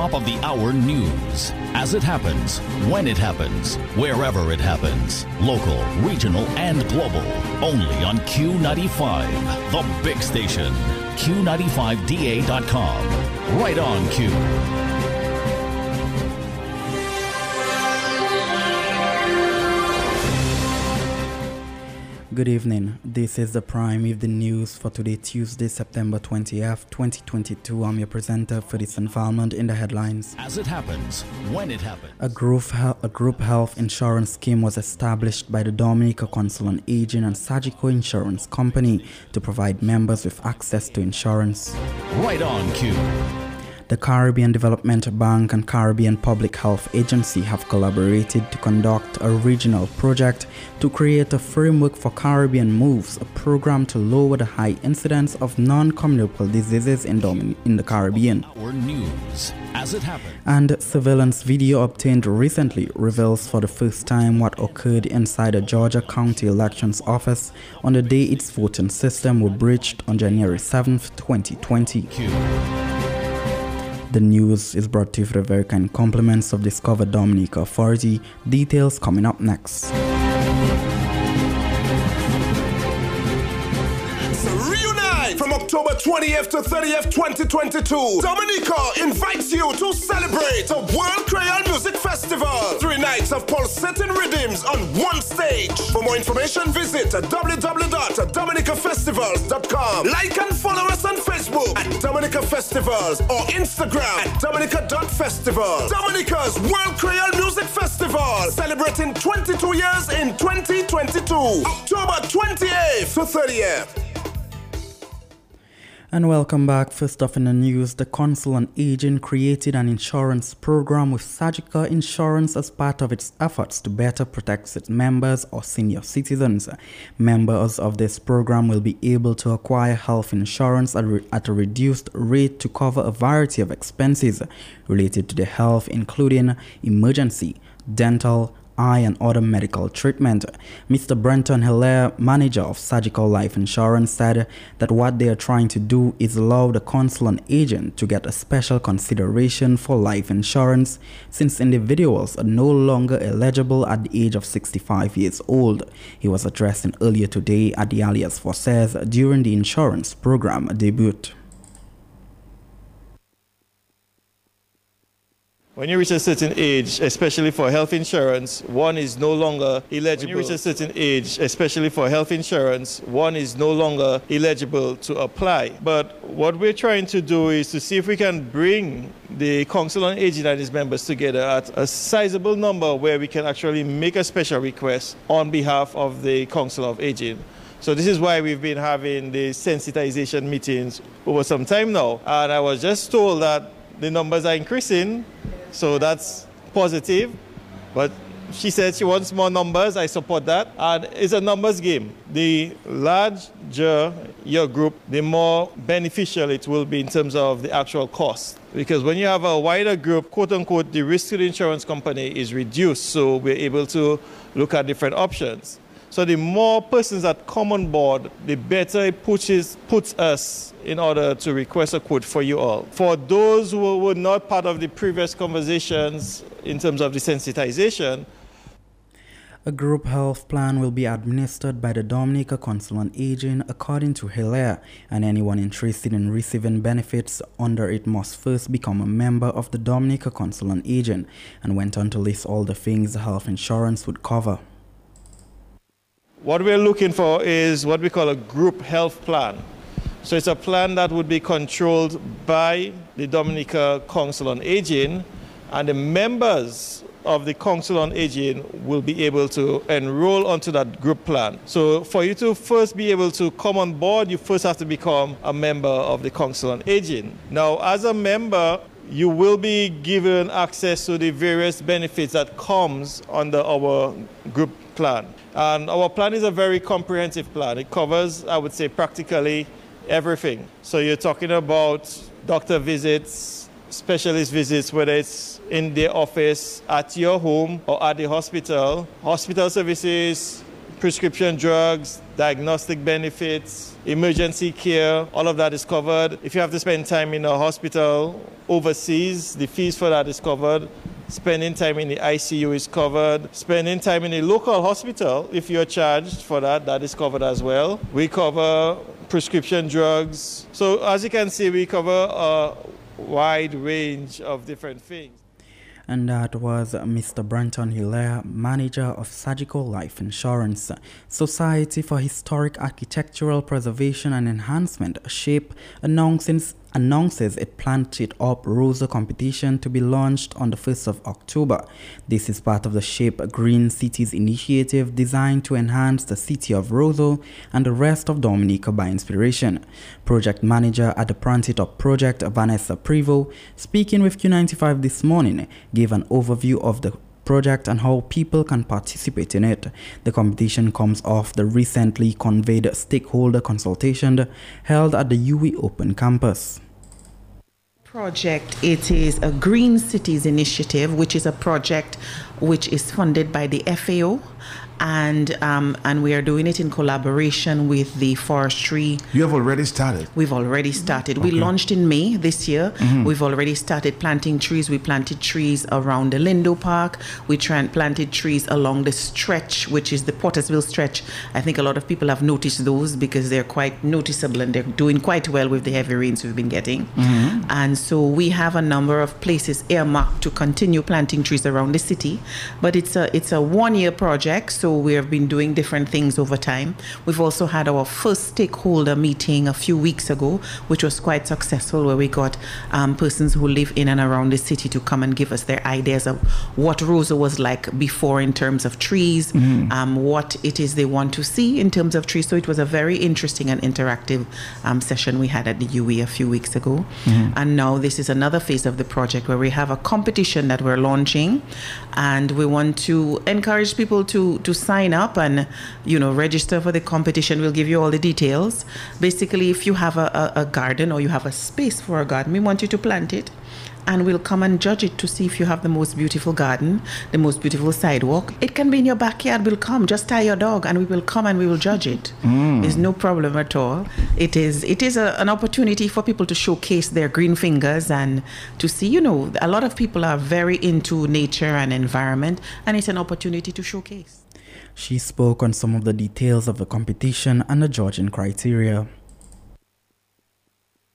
top of the hour news. As it happens, when it happens, wherever it happens. Local, regional, and global. Only on Q95, the big station. Q95DA.com. Right on Q. Good evening. This is the Prime Evening news for today, Tuesday, September 20th, 2022. I'm your presenter, Ferdis Falmond, in the headlines. As it happens, when it happens. A group, a group health insurance scheme was established by the Dominica Council on Aging and Sagicor Insurance Company to provide members with access to insurance. Right on cue. The Caribbean Development Bank and Caribbean Public Health Agency have collaborated to conduct a regional project to create a framework for Caribbean Moves, a program to lower the high incidence of non-communicable diseases in, Domin- in the Caribbean. Our news, as it. And surveillance video obtained recently reveals for the first time what occurred inside a Georgia County Elections Office on the day its voting system was breached on January 7, 2020. Q. The news is brought to you for the very kind compliments of Discover Dominica Authority. Details coming up next. 20th to 30th, 2022. Dominica invites you to celebrate a World Creole Music Festival. Three nights of pulsating rhythms on one stage. For more information, visit www.dominicafestivals.com. Like and follow us on Facebook at Dominica Festivals or Instagram at Dominica.festival. Dominica's World Creole Music Festival, celebrating 22 years in 2022. October 28th to 30th. And welcome back. First off in the news, the Council on Aging created an insurance program with Sagicor Insurance as part of its efforts to better protect its members or senior citizens. Members of this program will be able to acquire health insurance at, re- at a reduced rate to cover a variety of expenses related to their health, including emergency, dental, eye and other medical treatment. Mr. Brenton Hilaire, manager of Sagicor Life Insurance, said that what they are trying to do is allow the consular agent to get a special consideration for life insurance since individuals are no longer eligible at the age of 65 years old. He was addressing earlier today at the Alliance Française during the insurance program debut. When you reach a certain age, especially for health insurance, one is no longer eligible. When you reach a certain age, especially for health insurance, one is no longer eligible to apply. But what we're trying to do is to see if we can bring the Council on Aging and its members together at a sizable number where we can actually make a special request on behalf of the Council of Aging. So this is why we've been having the sensitization meetings over some time now. And I was just told that the numbers are increasing so that's positive. But she said she wants more numbers. I support that. And it's a numbers game. The larger your group, the more beneficial it will be in terms of the actual cost. Because when you have a wider group, quote unquote, the risk to the insurance company is reduced. So we're able to look at different options. So the more persons that come on board, the better it pushes, puts us in order to request a quote for you all. For those who were not part of the previous conversations in terms of the sensitization, a group health plan will be administered by the Dominica Council on Aging according to Hilaire, and anyone interested in receiving benefits under it must first become a member of the Dominica Council on Aging, and went on to list all the things health insurance would cover. What we're looking for is what we call a group health plan. So it's a plan that would be controlled by the Dominica Council on Aging, and the members of the Council on Aging will be able to enroll onto that group plan. So for you to first be able to come on board, you first have to become a member of the Council on Aging. Now, as a member, you will be given access to the various benefits that comes under our group plan. And our plan is a very comprehensive plan. It covers, I would say, practically everything. So you're talking about doctor visits, specialist visits, whether it's in the office, at your home, or at the hospital, hospital services, prescription drugs, diagnostic benefits, emergency care, all of that is covered. If you have to spend time in a hospital overseas, the fees for that is covered. Spending time in the ICU is covered. Spending time in a local hospital, if you're charged for that, that is covered as well. We cover prescription drugs. So, as you can see, we cover a wide range of different things. And that was Mr. Brenton Hilaire, manager of Sagicor Life Insurance. Society for Historic Architectural Preservation and Enhancement, SHAPE, announcing announces it planted up Roseau competition to be launched on the 1st of October. This is part of the Shape Green Cities initiative designed to enhance the city of Roseau and the rest of Dominica by inspiration. Project manager at the Plant Up project, Vanessa Prevo, speaking with Q95 this morning, gave an overview of the project and how people can participate in it. The competition comes off the recently conveyed stakeholder consultation held at the UWI Open Campus project it is a green cities initiative which is a project which is funded by the FAO and um, and we are doing it in collaboration with the forestry. You have already started. We've already started. Okay. We launched in May this year. Mm-hmm. We've already started planting trees. We planted trees around the Lindo Park. We tra- planted trees along the stretch, which is the Pottersville stretch. I think a lot of people have noticed those because they're quite noticeable and they're doing quite well with the heavy rains we've been getting. Mm-hmm. And so we have a number of places earmarked to continue planting trees around the city. But it's a it's a one year project, so we have been doing different things over time. We've also had our first stakeholder meeting a few weeks ago, which was quite successful, where we got um, persons who live in and around the city to come and give us their ideas of what Roseau was like before in terms of trees, mm-hmm. um, what it is they want to see in terms of trees. So it was a very interesting and interactive um, session we had at the UE a few weeks ago. Mm-hmm. And now this is another phase of the project where we have a competition that we're launching, and we want to encourage people to to sign up and you know register for the competition. We'll give you all the details. Basically, if you have a, a, a garden or you have a space for a garden, we want you to plant it and we'll come and judge it to see if you have the most beautiful garden, the most beautiful sidewalk. It can be in your backyard. We'll come, just tie your dog, and we will come and we will judge it. Mm. It's no problem at all. It is it is a, an opportunity for people to showcase their green fingers and to see. You know, a lot of people are very into nature and environment, and it's an opportunity to showcase. She spoke on some of the details of the competition and the judging criteria.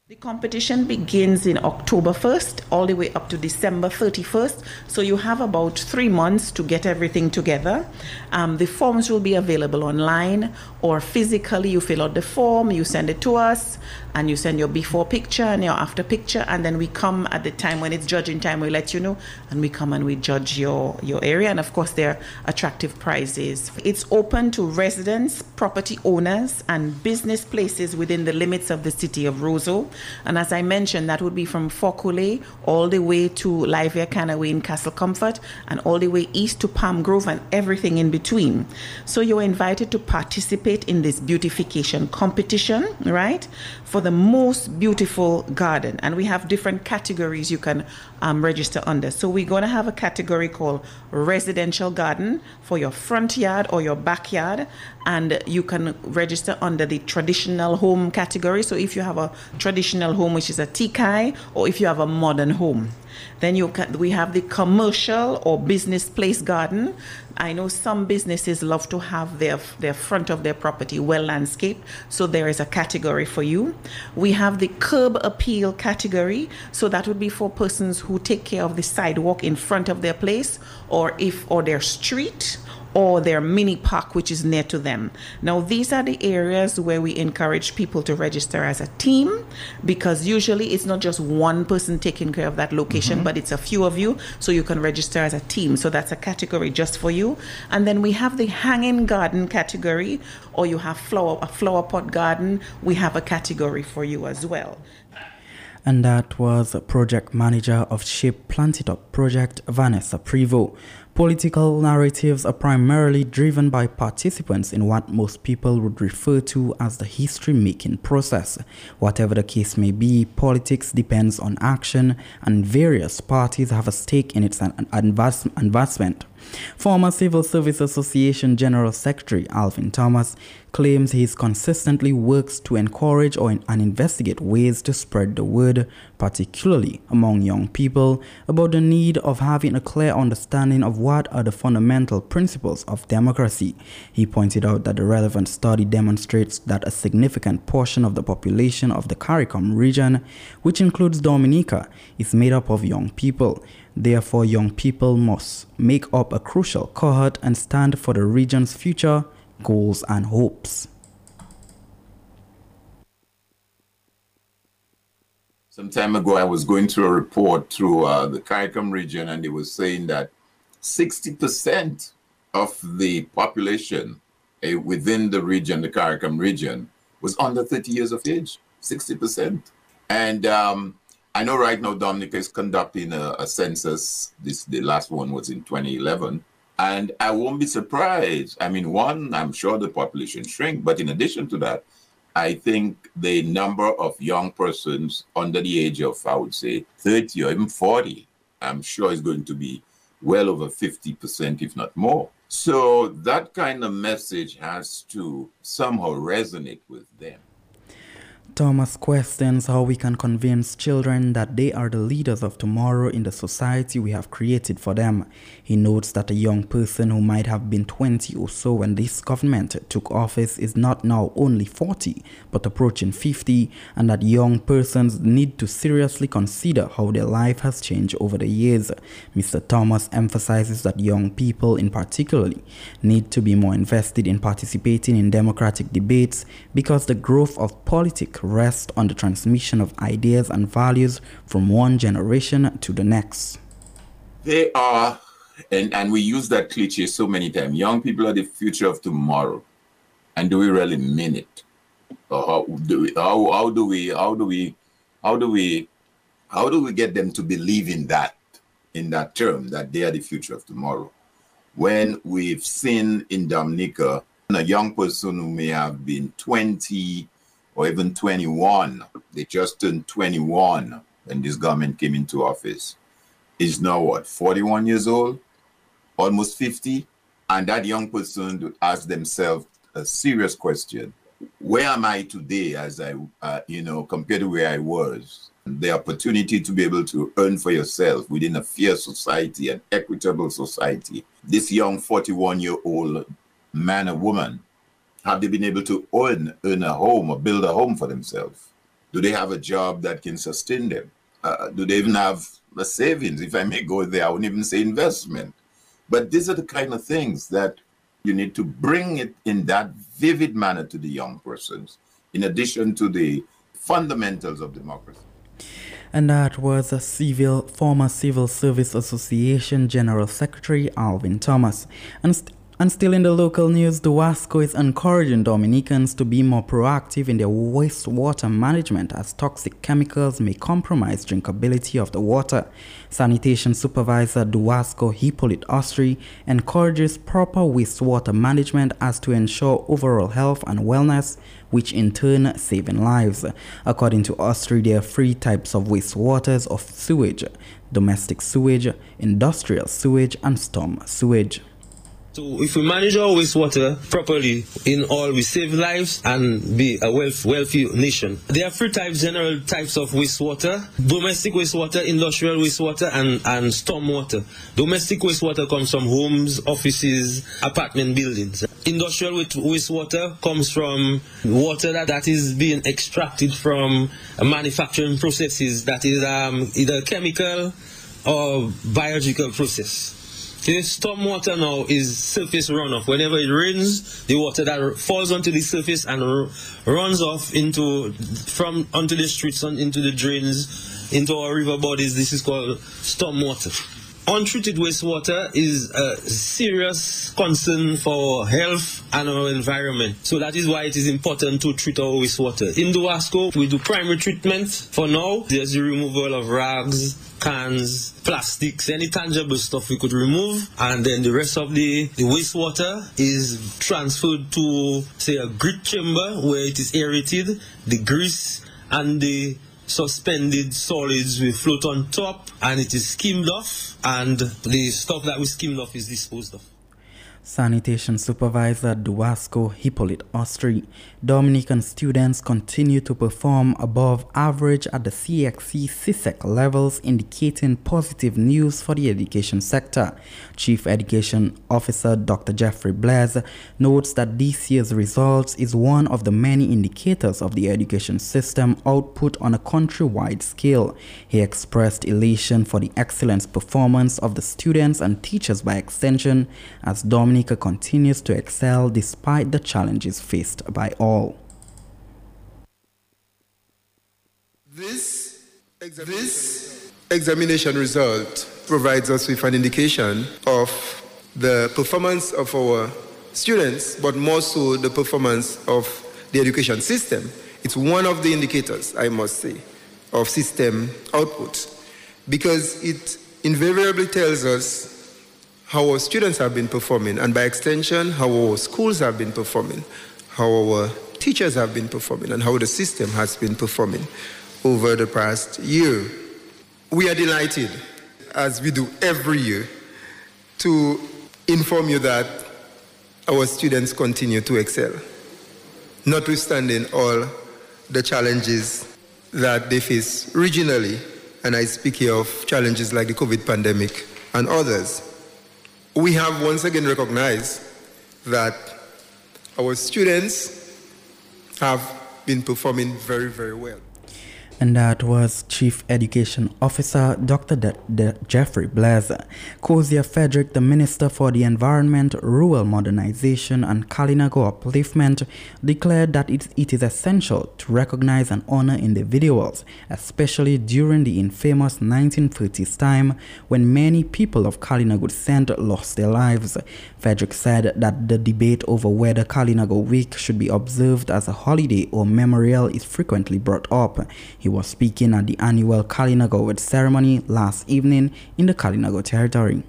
The competition begins in October 1st all the way up to December 31st. So you have about three months to get everything together. Um, the forms will be available online or physically. You fill out the form, you send it to us, and you send your before picture and your after picture. And then we come at the time when it's judging time, we let you know, and we come and we judge your, your area. And of course, there are attractive prizes. It's open to residents, property owners, and business places within the limits of the city of Roseau. And as I mentioned, that would be from Fond Cole all the way to Livia Canaway in Castle Comfort and all the way east to Palm Grove and everything in between. So you're invited to participate in this beautification competition, right? For the most beautiful garden. And we have different categories you can um, register under. So we're going to have a category called residential garden for your front yard or your backyard. And you can register under the traditional home category. So if you have a traditional home, which is a tikai, or if you have a modern home. Then you can, we have the commercial or business place garden. I know some businesses love to have their their front of their property well landscaped, so there is a category for you. We have the curb appeal category, so that would be for persons who take care of the sidewalk in front of their place or if or their street or their mini park, which is near to them. Now, these are the areas where we encourage people to register as a team because usually it's not just one person taking care of that location, mm-hmm. but it's a few of you. So you can register as a team. So that's a category just for you. And then we have the hanging garden category, or you have flower a flower pot garden. We have a category for you as well and that was project manager of Shape Plant It Up project, Vanessa Prevo. Political narratives are primarily driven by participants in what most people would refer to as the history making process. Whatever the case may be, politics depends on action, and various parties have a stake in its advancement. Former Civil Service Association General Secretary Alvin Thomas claims he consistently works to encourage or and investigate ways to spread the word, particularly among young people, about the need of having a clear understanding of what are the fundamental principles of democracy. He pointed out that the relevant study demonstrates that a significant portion of the population of the CARICOM region, which includes Dominica, is made up of young people. Therefore, young people must make up a crucial cohort and stand for the region's future goals and hopes. Some time ago, I was going through a report through uh, the CARICOM region, and they were saying that 60% of the population uh, within the region, the CARICOM region, was under 30 years of age. 60%. And um, I know right now Dominica is conducting a, a, census. This the last one was in 2011, and I won't be surprised. I mean, one, I'm sure the population shrink, but in addition to that, I think the number of young persons under the age of, I would say, 30 or even 40, I'm sure is going to be well over 50%, if not more. So that kind of message has to somehow resonate with them. Thomas questions how we can convince children that they are the leaders of tomorrow in the society we have created for them. He notes that a young person who might have been 20 or so when this government took office is not now only 40 but approaching 50 and that young persons need to seriously consider how their life has changed over the years. Mr. Thomas emphasizes that young people in particular need to be more invested in participating in democratic debates because the growth of politics rest on the transmission of ideas and values from one generation to the next. They are, and, and we use that cliche so many times young people are the future of tomorrow. And do we really mean it? How do we, how, how do we, how do we, how do we, how do we get them to believe in that, in that term, that they are the future of tomorrow? When we've seen in Dominica a young person who may have been 20 or even 21, they just turned 21 when this government came into office, is now what, 41 years old, almost 50? And that young person to ask themselves a serious question where am I today as I, uh, you know, compared to where I was? The opportunity to be able to earn for yourself within a fair society, an equitable society. This young 41 year old man or woman have they been able to earn, earn a home or build a home for themselves? Do they have a job that can sustain them? Uh, do they even have a savings? If I may go there, I wouldn't even say investment. But these are the kind of things that you need to bring it in that vivid manner to the young persons, in addition to the fundamentals of democracy. And that was a civil, former Civil Service Association General Secretary Alvin Thomas. And and still in the local news, DOWASCO is encouraging Dominicans to be more proactive in their wastewater management as toxic chemicals may compromise drinkability of the water. Sanitation Supervisor DOWASCO Hippolyte Ostry encourages proper wastewater management as to ensure overall health and wellness, which in turn saving lives. According to Ostry, there are three types of wastewaters of sewage, domestic sewage, industrial sewage, and storm sewage. So if we manage our wastewater properly in all, we save lives and be a wealth, wealthy nation. There are three types, general types of wastewater. Domestic wastewater, industrial wastewater, and, and stormwater. Domestic wastewater comes from homes, offices, apartment buildings. Industrial wastewater comes from water that, that is being extracted from manufacturing processes that is um, either chemical or biological process. The stormwater now is surface runoff. Whenever it rains, the water that falls onto the surface and runs off into from onto the streets and into the drains, into our river bodies. This is called stormwater. untreated wastewater is a serious concern for health and our environment. So that is why it is important to treat our wastewater. In Dowasco, we do primary treatment for now. There's the removal of rags, cans, plastics, any tangible stuff we could remove, and then the rest of the, the wastewater is transferred to, say, a grit chamber where it is aerated, the grease and the suspended solids will float on top and it is skimmed off. And the stuff that we skimmed off is disposed of. Sanitation Supervisor DOWASCO Hippolyte Ostry. Dominican students continue to perform above average at the CXC CSEC levels, indicating positive news for the education sector. Chief Education Officer Dr. Jeffrey Blaise notes that this year's results is one of the many indicators of the education system output on a countrywide scale. He expressed elation for the excellent performance of the students and teachers by extension as Dominican Dominica continues to excel despite the challenges faced by all. This, this examination result provides us with an indication of the performance of our students, but more so the performance of the education system. It's one of the indicators, I must say, of system output because it invariably tells us how our students have been performing, and by extension, how our schools have been performing, how our teachers have been performing, and how the system has been performing over the past year. We are delighted, as we do every year, to inform you that our students continue to excel, notwithstanding all the challenges that they face regionally. And I speak here of challenges like the COVID pandemic and others we have once again recognized that our students have been performing very, very well and that was Chief Education Officer Dr. De- De- Jeffrey Blaise. Cozier Frederick, the Minister for the Environment, Rural Modernization and Kalinago Upliftment, declared that it, it is essential to recognize and honor individuals, especially during the infamous 1930s time when many people of Kalinago descent lost their lives. Frederick said that the debate over whether Kalinago Week should be observed as a holiday or memorial is frequently brought up. He was speaking at the annual Kalinago ceremony last evening in the Kalinago territory.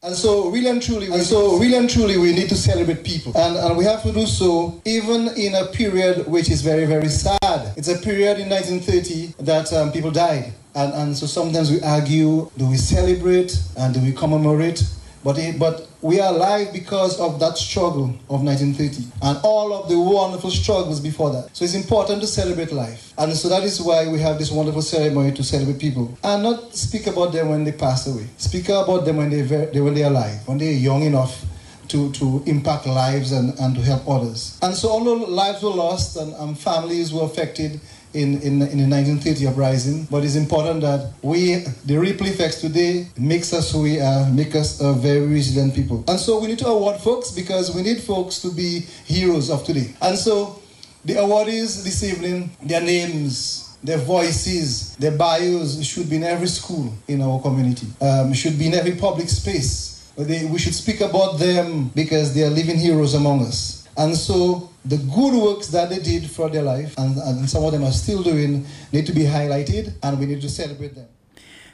And so, really and truly, and so really and truly, we need to celebrate people, and, and we have to do so even in a period which is very, very sad. It's a period in 1930 that um, people died, and and so sometimes we argue: do we celebrate and do we commemorate? But, it, but we are alive because of that struggle of 1930 and all of the wonderful struggles before that. So it's important to celebrate life. And so that is why we have this wonderful ceremony to celebrate people and not speak about them when they pass away. Speak about them when, they when they're alive, when they're young enough to, to impact lives and, and to help others. And so although lives were lost and, and families were affected, in, in, in the 1930 uprising. But it's important that we, the ripple effects today, makes us who we are, make us a very resilient people. And so we need to award folks because we need folks to be heroes of today. And so the awardees this evening, their names, their voices, their bios should be in every school in our community, um, should be in every public space. They, we should speak about them because they are living heroes among us. And so the good works that they did for their life, and, and some of them are still doing, need to be highlighted, and we need to celebrate them.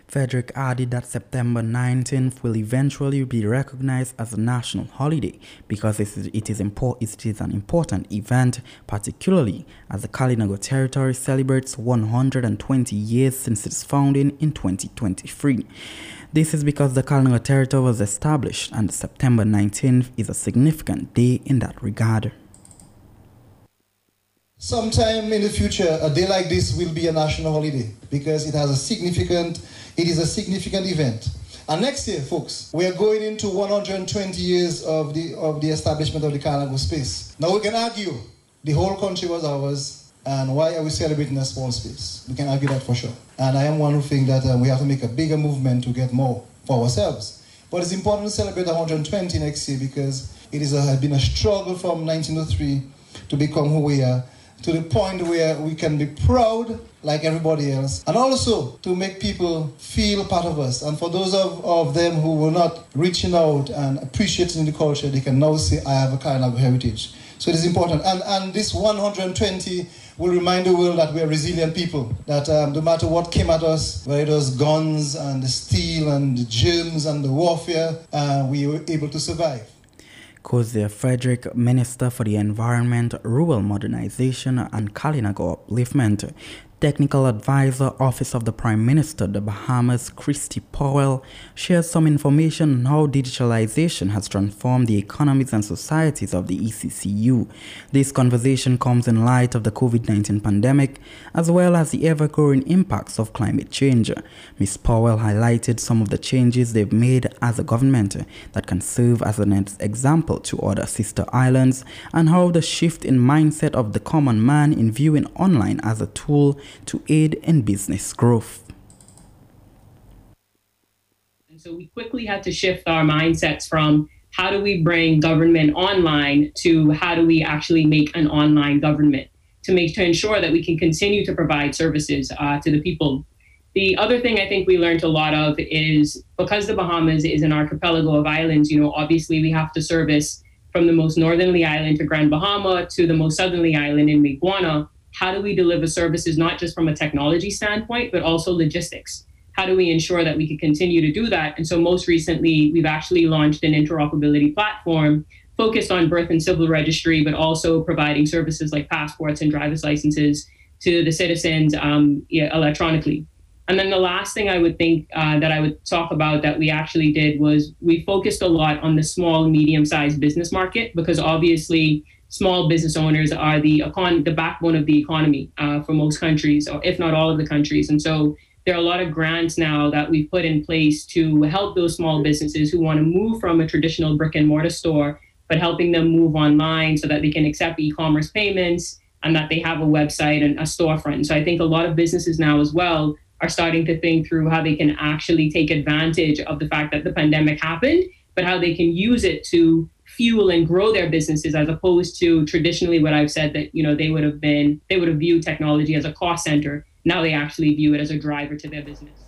Frederick added that September 19th will eventually be recognized as a national holiday because it is, it is, it is an important event, particularly as the Kalinago territory celebrates 120 years since its founding in 2023. This is because the Kalinago territory was established and September 19th is a significant day in that regard. Sometime in the future, a day like this will be a national holiday because it has a significant, it is a significant event. And next year, folks, we are going into 120 years of the of the establishment of the Kalinago space. Now we can argue the whole country was ours, and why are we celebrating a small space? We can argue that for sure. And I am one who think that uh, we have to make a bigger movement to get more for ourselves. But it's important to celebrate 120 next year because it is a, has been a struggle from 1903 to become who we are to the point where we can be proud like everybody else, and also to make people feel part of us. And for those of, of them who were not reaching out and appreciating the culture, they can now say, I have a kind of heritage. So it is important. And, and this 120 will remind the world that we are resilient people, that um, no matter what came at us, whether it was guns and the steel and the germs and the warfare, uh, we were able to survive. Cozier Frederick, Minister for the Environment, Rural Modernization and Kalinago Upliftment, Technical Advisor, Office of the Prime Minister, the Bahamas, Christy Powell, shares some information on how digitalization has transformed the economies and societies of the ECCU. This conversation comes in light of the COVID 19 pandemic, as well as the ever growing impacts of climate change. Ms. Powell highlighted some of the changes they've made as a government that can serve as an example to other sister islands, and how the shift in mindset of the common man in viewing online as a tool to aid in business growth. And so we quickly had to shift our mindsets from how do we bring government online to how do we actually make an online government to make to ensure that we can continue to provide services uh, to the people. The other thing I think we learned a lot of is because the Bahamas is an archipelago of islands, you know, obviously we have to service from the most northerly island to Grand Bahama to the most southerly island in Mayaguana how do we deliver services not just from a technology standpoint, but also logistics? How do we ensure that we can continue to do that? And so, most recently, we've actually launched an interoperability platform focused on birth and civil registry, but also providing services like passports and driver's licenses to the citizens um, electronically. And then the last thing I would think uh, that I would talk about that we actually did was we focused a lot on the small, medium sized business market because obviously small business owners are the econ- the backbone of the economy uh, for most countries, or if not all of the countries. And so there are a lot of grants now that we've put in place to help those small businesses who want to move from a traditional brick and mortar store, but helping them move online so that they can accept e-commerce payments and that they have a website and a storefront. And So I think a lot of businesses now as well are starting to think through how they can actually take advantage of the fact that the pandemic happened, but how they can use it to fuel and grow their businesses as opposed to traditionally what I've said that you know they would have been they would have viewed technology as a cost center. Now they actually view it as a driver to their business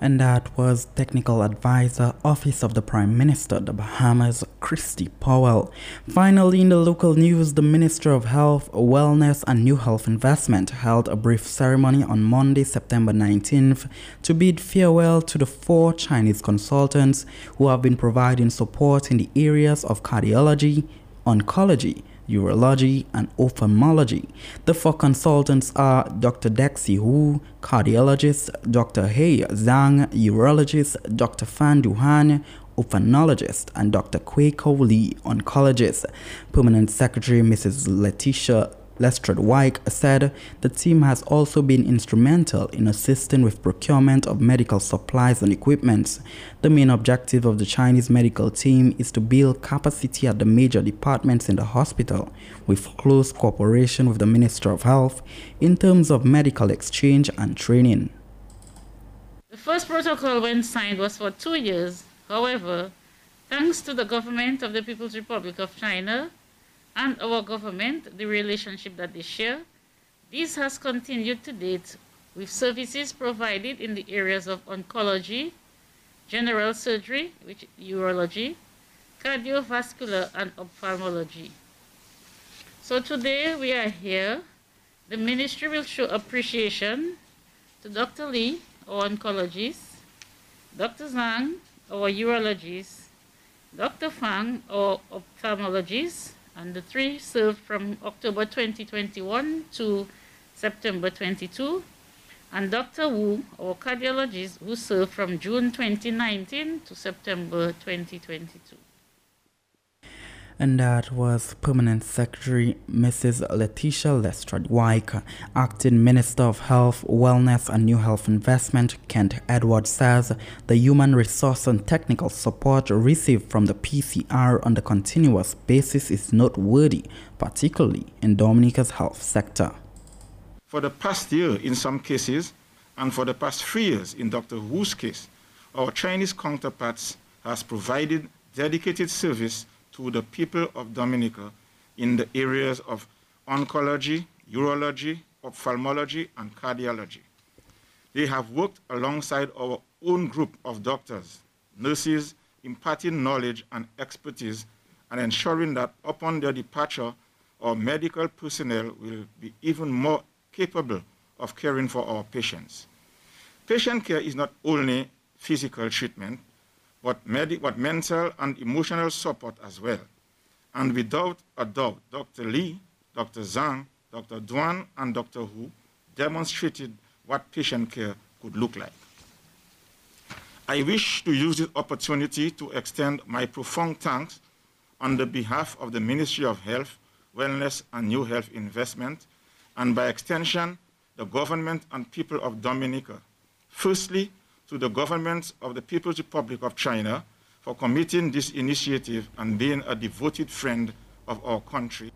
and that was Technical Advisor, Office of the Prime Minister, the Bahamas, Christy Powell. Finally, in the local news, the Minister of Health, Wellness and New Health Investment held a brief ceremony on Monday, September 19th, to bid farewell to the four Chinese consultants who have been providing support in the areas of cardiology, oncology, urology, and ophthalmology. The four consultants are Dr. Dexy Hu, cardiologist, Dr. He Zhang, urologist, Dr. Fan Duhan, ophthalmologist, and Dr. Kwei Lee, oncologist. Permanent Secretary Mrs. Letitia Lestrade Wyke said the team has also been instrumental in assisting with procurement of medical supplies and equipment. The main objective of the Chinese medical team is to build capacity at the major departments in the hospital, with close cooperation with the Minister of Health in terms of medical exchange and training. The first protocol when signed was for two years. However, thanks to the government of the People's Republic of China, and our government, the relationship that they share. This has continued to date with services provided in the areas of oncology, general surgery, which urology, cardiovascular and ophthalmology. So today we are here. The ministry will show appreciation to Dr. Lee, our oncologist, Dr. Zhang, our urologist, Dr. Fang, our ophthalmologist, and the three served from October 2021 to September 22, and Dr. Wu, our cardiologist, who served from June 2019 to September 2022 and that was Permanent Secretary Mrs. Letitia Lestrade Wyke. Acting Minister of Health, Wellness and New Health Investment Kent Edwards says the human resource and technical support received from the PCR on the continuous basis is noteworthy, particularly in Dominica's health sector. For the past year, in some cases, and for the past three years, in Dr. Wu's case, our Chinese counterparts has provided dedicated service to the people of Dominica in the areas of oncology, urology, ophthalmology, and cardiology. They have worked alongside our own group of doctors, nurses, imparting knowledge and expertise and ensuring that upon their departure, our medical personnel will be even more capable of caring for our patients. Patient care is not only physical treatment, but, but mental and emotional support as well. And without a doubt, Dr. Lee, Dr. Zhang, Dr. Duan, and Dr. Hu demonstrated what patient care could look like. I wish to use this opportunity to extend my profound thanks on the behalf of the Ministry of Health, Wellness, and New Health Investment, and by extension, the government and people of Dominica. Firstly, to the government of the People's Republic of China for committing this initiative and being a devoted friend of our country.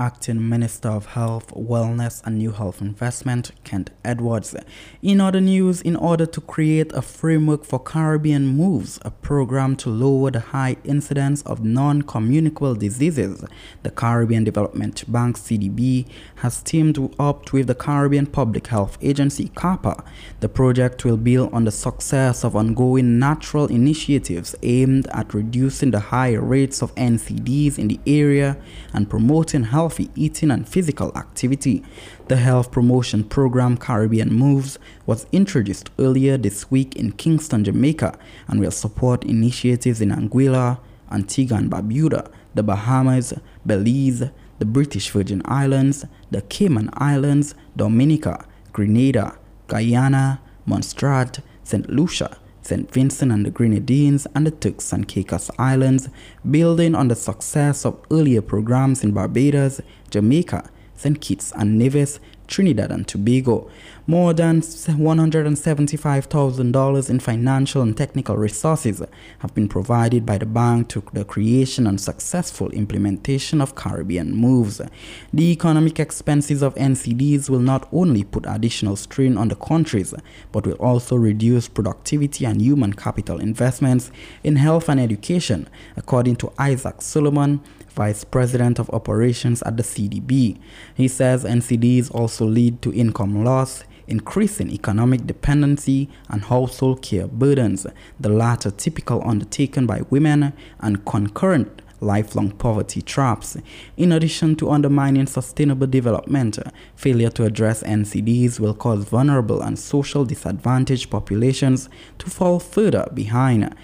Acting Minister of Health, Wellness and New Health Investment, Kent Edwards. In other news, in order to create a framework for Caribbean Moves, a program to lower the high incidence of non communicable diseases, the Caribbean Development Bank CDB has teamed up with the Caribbean Public Health Agency CARPHA. The project will build on the success of ongoing natural initiatives aimed at reducing the high rates of NCDs in the area and promoting health healthy eating and physical activity. The health promotion program Caribbean Moves was introduced earlier this week in Kingston, Jamaica, and will support initiatives in Anguilla, Antigua and Barbuda, the Bahamas, Belize, the British Virgin Islands, the Cayman Islands, Dominica, Grenada, Guyana, Montserrat, St. Lucia, St. Vincent and the Grenadines, and the Turks and Caicos Islands, building on the success of earlier programs in Barbados, Jamaica, St. Kitts and Nevis, Trinidad and Tobago. More than $175,000 in financial and technical resources have been provided by the bank to the creation and successful implementation of Caribbean moves. The economic expenses of NCDs will not only put additional strain on the countries, but will also reduce productivity and human capital investments in health and education, according to Isaac Solomon, Vice President of Operations at the CDB. He says NCDs also lead to income loss, increasing economic dependency and household care burdens, the latter typical undertaken by women and concurrent lifelong poverty traps. In addition to undermining sustainable development, failure to address NCDs will cause vulnerable and social disadvantaged populations to fall further behind.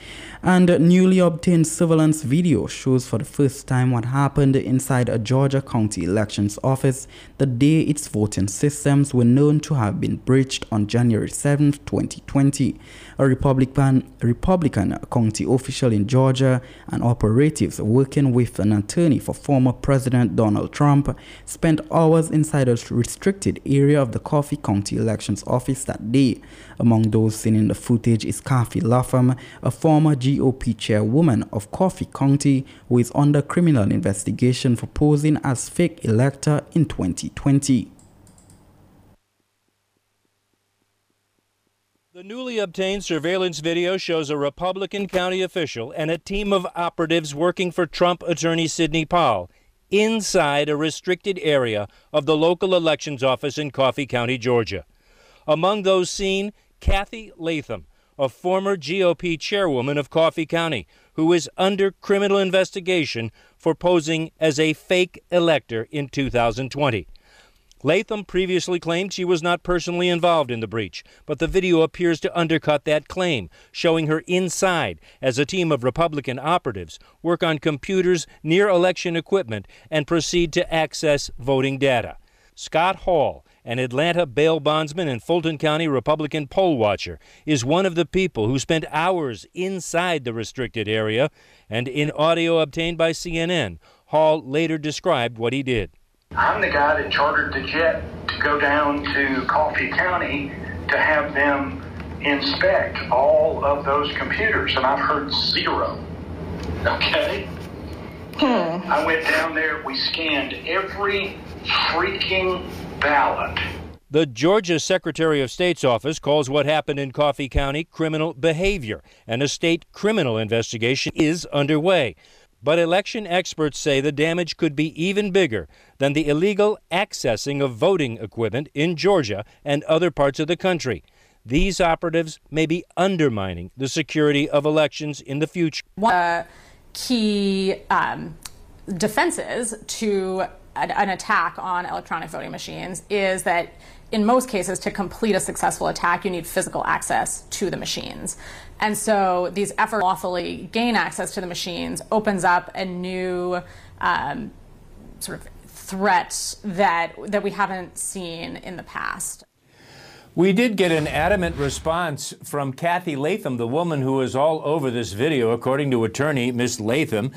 And newly obtained surveillance video shows for the first time what happened inside a Georgia County Elections office the day its voting systems were known to have been breached on January 7, 2020. A Republican, Republican county official in Georgia and operatives working with an attorney for former President Donald Trump spent hours inside a restricted area of the Coffee County Elections office that day. Among those seen in the footage is Cathy Latham, a former GOP chairwoman of Coffee County who is under criminal investigation for posing as fake elector in 2020. The newly obtained surveillance video shows a Republican county official and a team of operatives working for Trump attorney Sidney Powell inside a restricted area of the local elections office in Coffee County, Georgia. Among those seen, Cathy Latham, a former GOP chairwoman of Coffee County, who is under criminal investigation for posing as a fake elector in 2020. Latham previously claimed she was not personally involved in the breach, but the video appears to undercut that claim, showing her inside as a team of Republican operatives work on computers near election equipment and proceed to access voting data. Scott Hall, an Atlanta bail bondsman and Fulton County Republican poll watcher, is one of the people who spent hours inside the restricted area, and in audio obtained by CNN, Hall later described what he did. I'm the guy that chartered the jet to go down to Coffee County to have them inspect all of those computers, and I've heard zero. Okay? Hmm. I went down there, we scanned every freaking ballot. The Georgia Secretary of State's office calls what happened in Coffee County criminal behavior, and a state criminal investigation is underway. But election experts say the damage could be even bigger than the illegal accessing of voting equipment in Georgia and other parts of the country. These operatives may be undermining the security of elections in the future. One uh, key um, defenses to an attack on electronic voting machines is that in most cases, to complete a successful attack, you need physical access to the machines. And so these efforts to lawfully gain access to the machines opens up a new um, sort of threat that, that we haven't seen in the past. We did get an adamant response from Cathy Latham, the woman who is all over this video. According to attorney Miss Latham,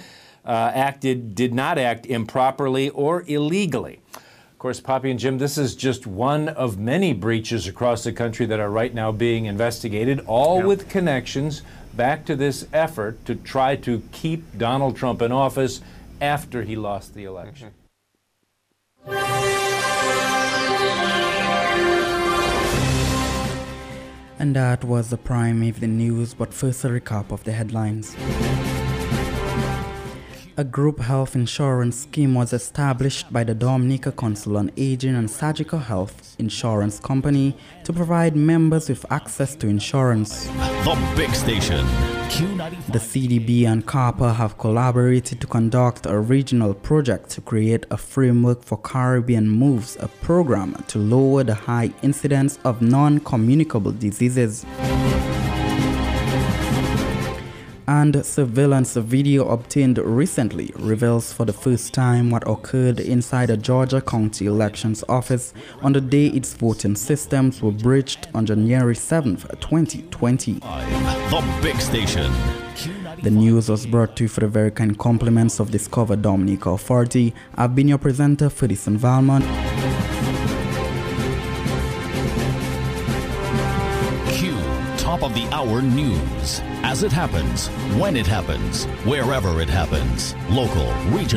uh, acted did not act improperly or illegally. Of course, Poppy and Jim, this is just one of many breaches across the country that are right now being investigated, all yep. with connections back to this effort to try to keep Donald Trump in office after he lost the election. And that was the prime evening news, but first a recap of the headlines. A group health insurance scheme was established by the Dominica Council on Aging and Sagicor Health Insurance Company to provide members with access to insurance. The big station. The CDB and CARPHA have collaborated to conduct a regional project to create a framework for Caribbean Moves, a program to lower the high incidence of non-communicable diseases and surveillance video obtained recently reveals for the first time what occurred inside a Georgia County Elections Office on the day its voting systems were breached on January 7, 2020. The Big Station. The news was brought to you for the very kind compliments of Discover Dominica Authority. I've been your presenter, Ferdinand Valmont. Top of the hour news. As it happens, when it happens, wherever it happens. Local, regional,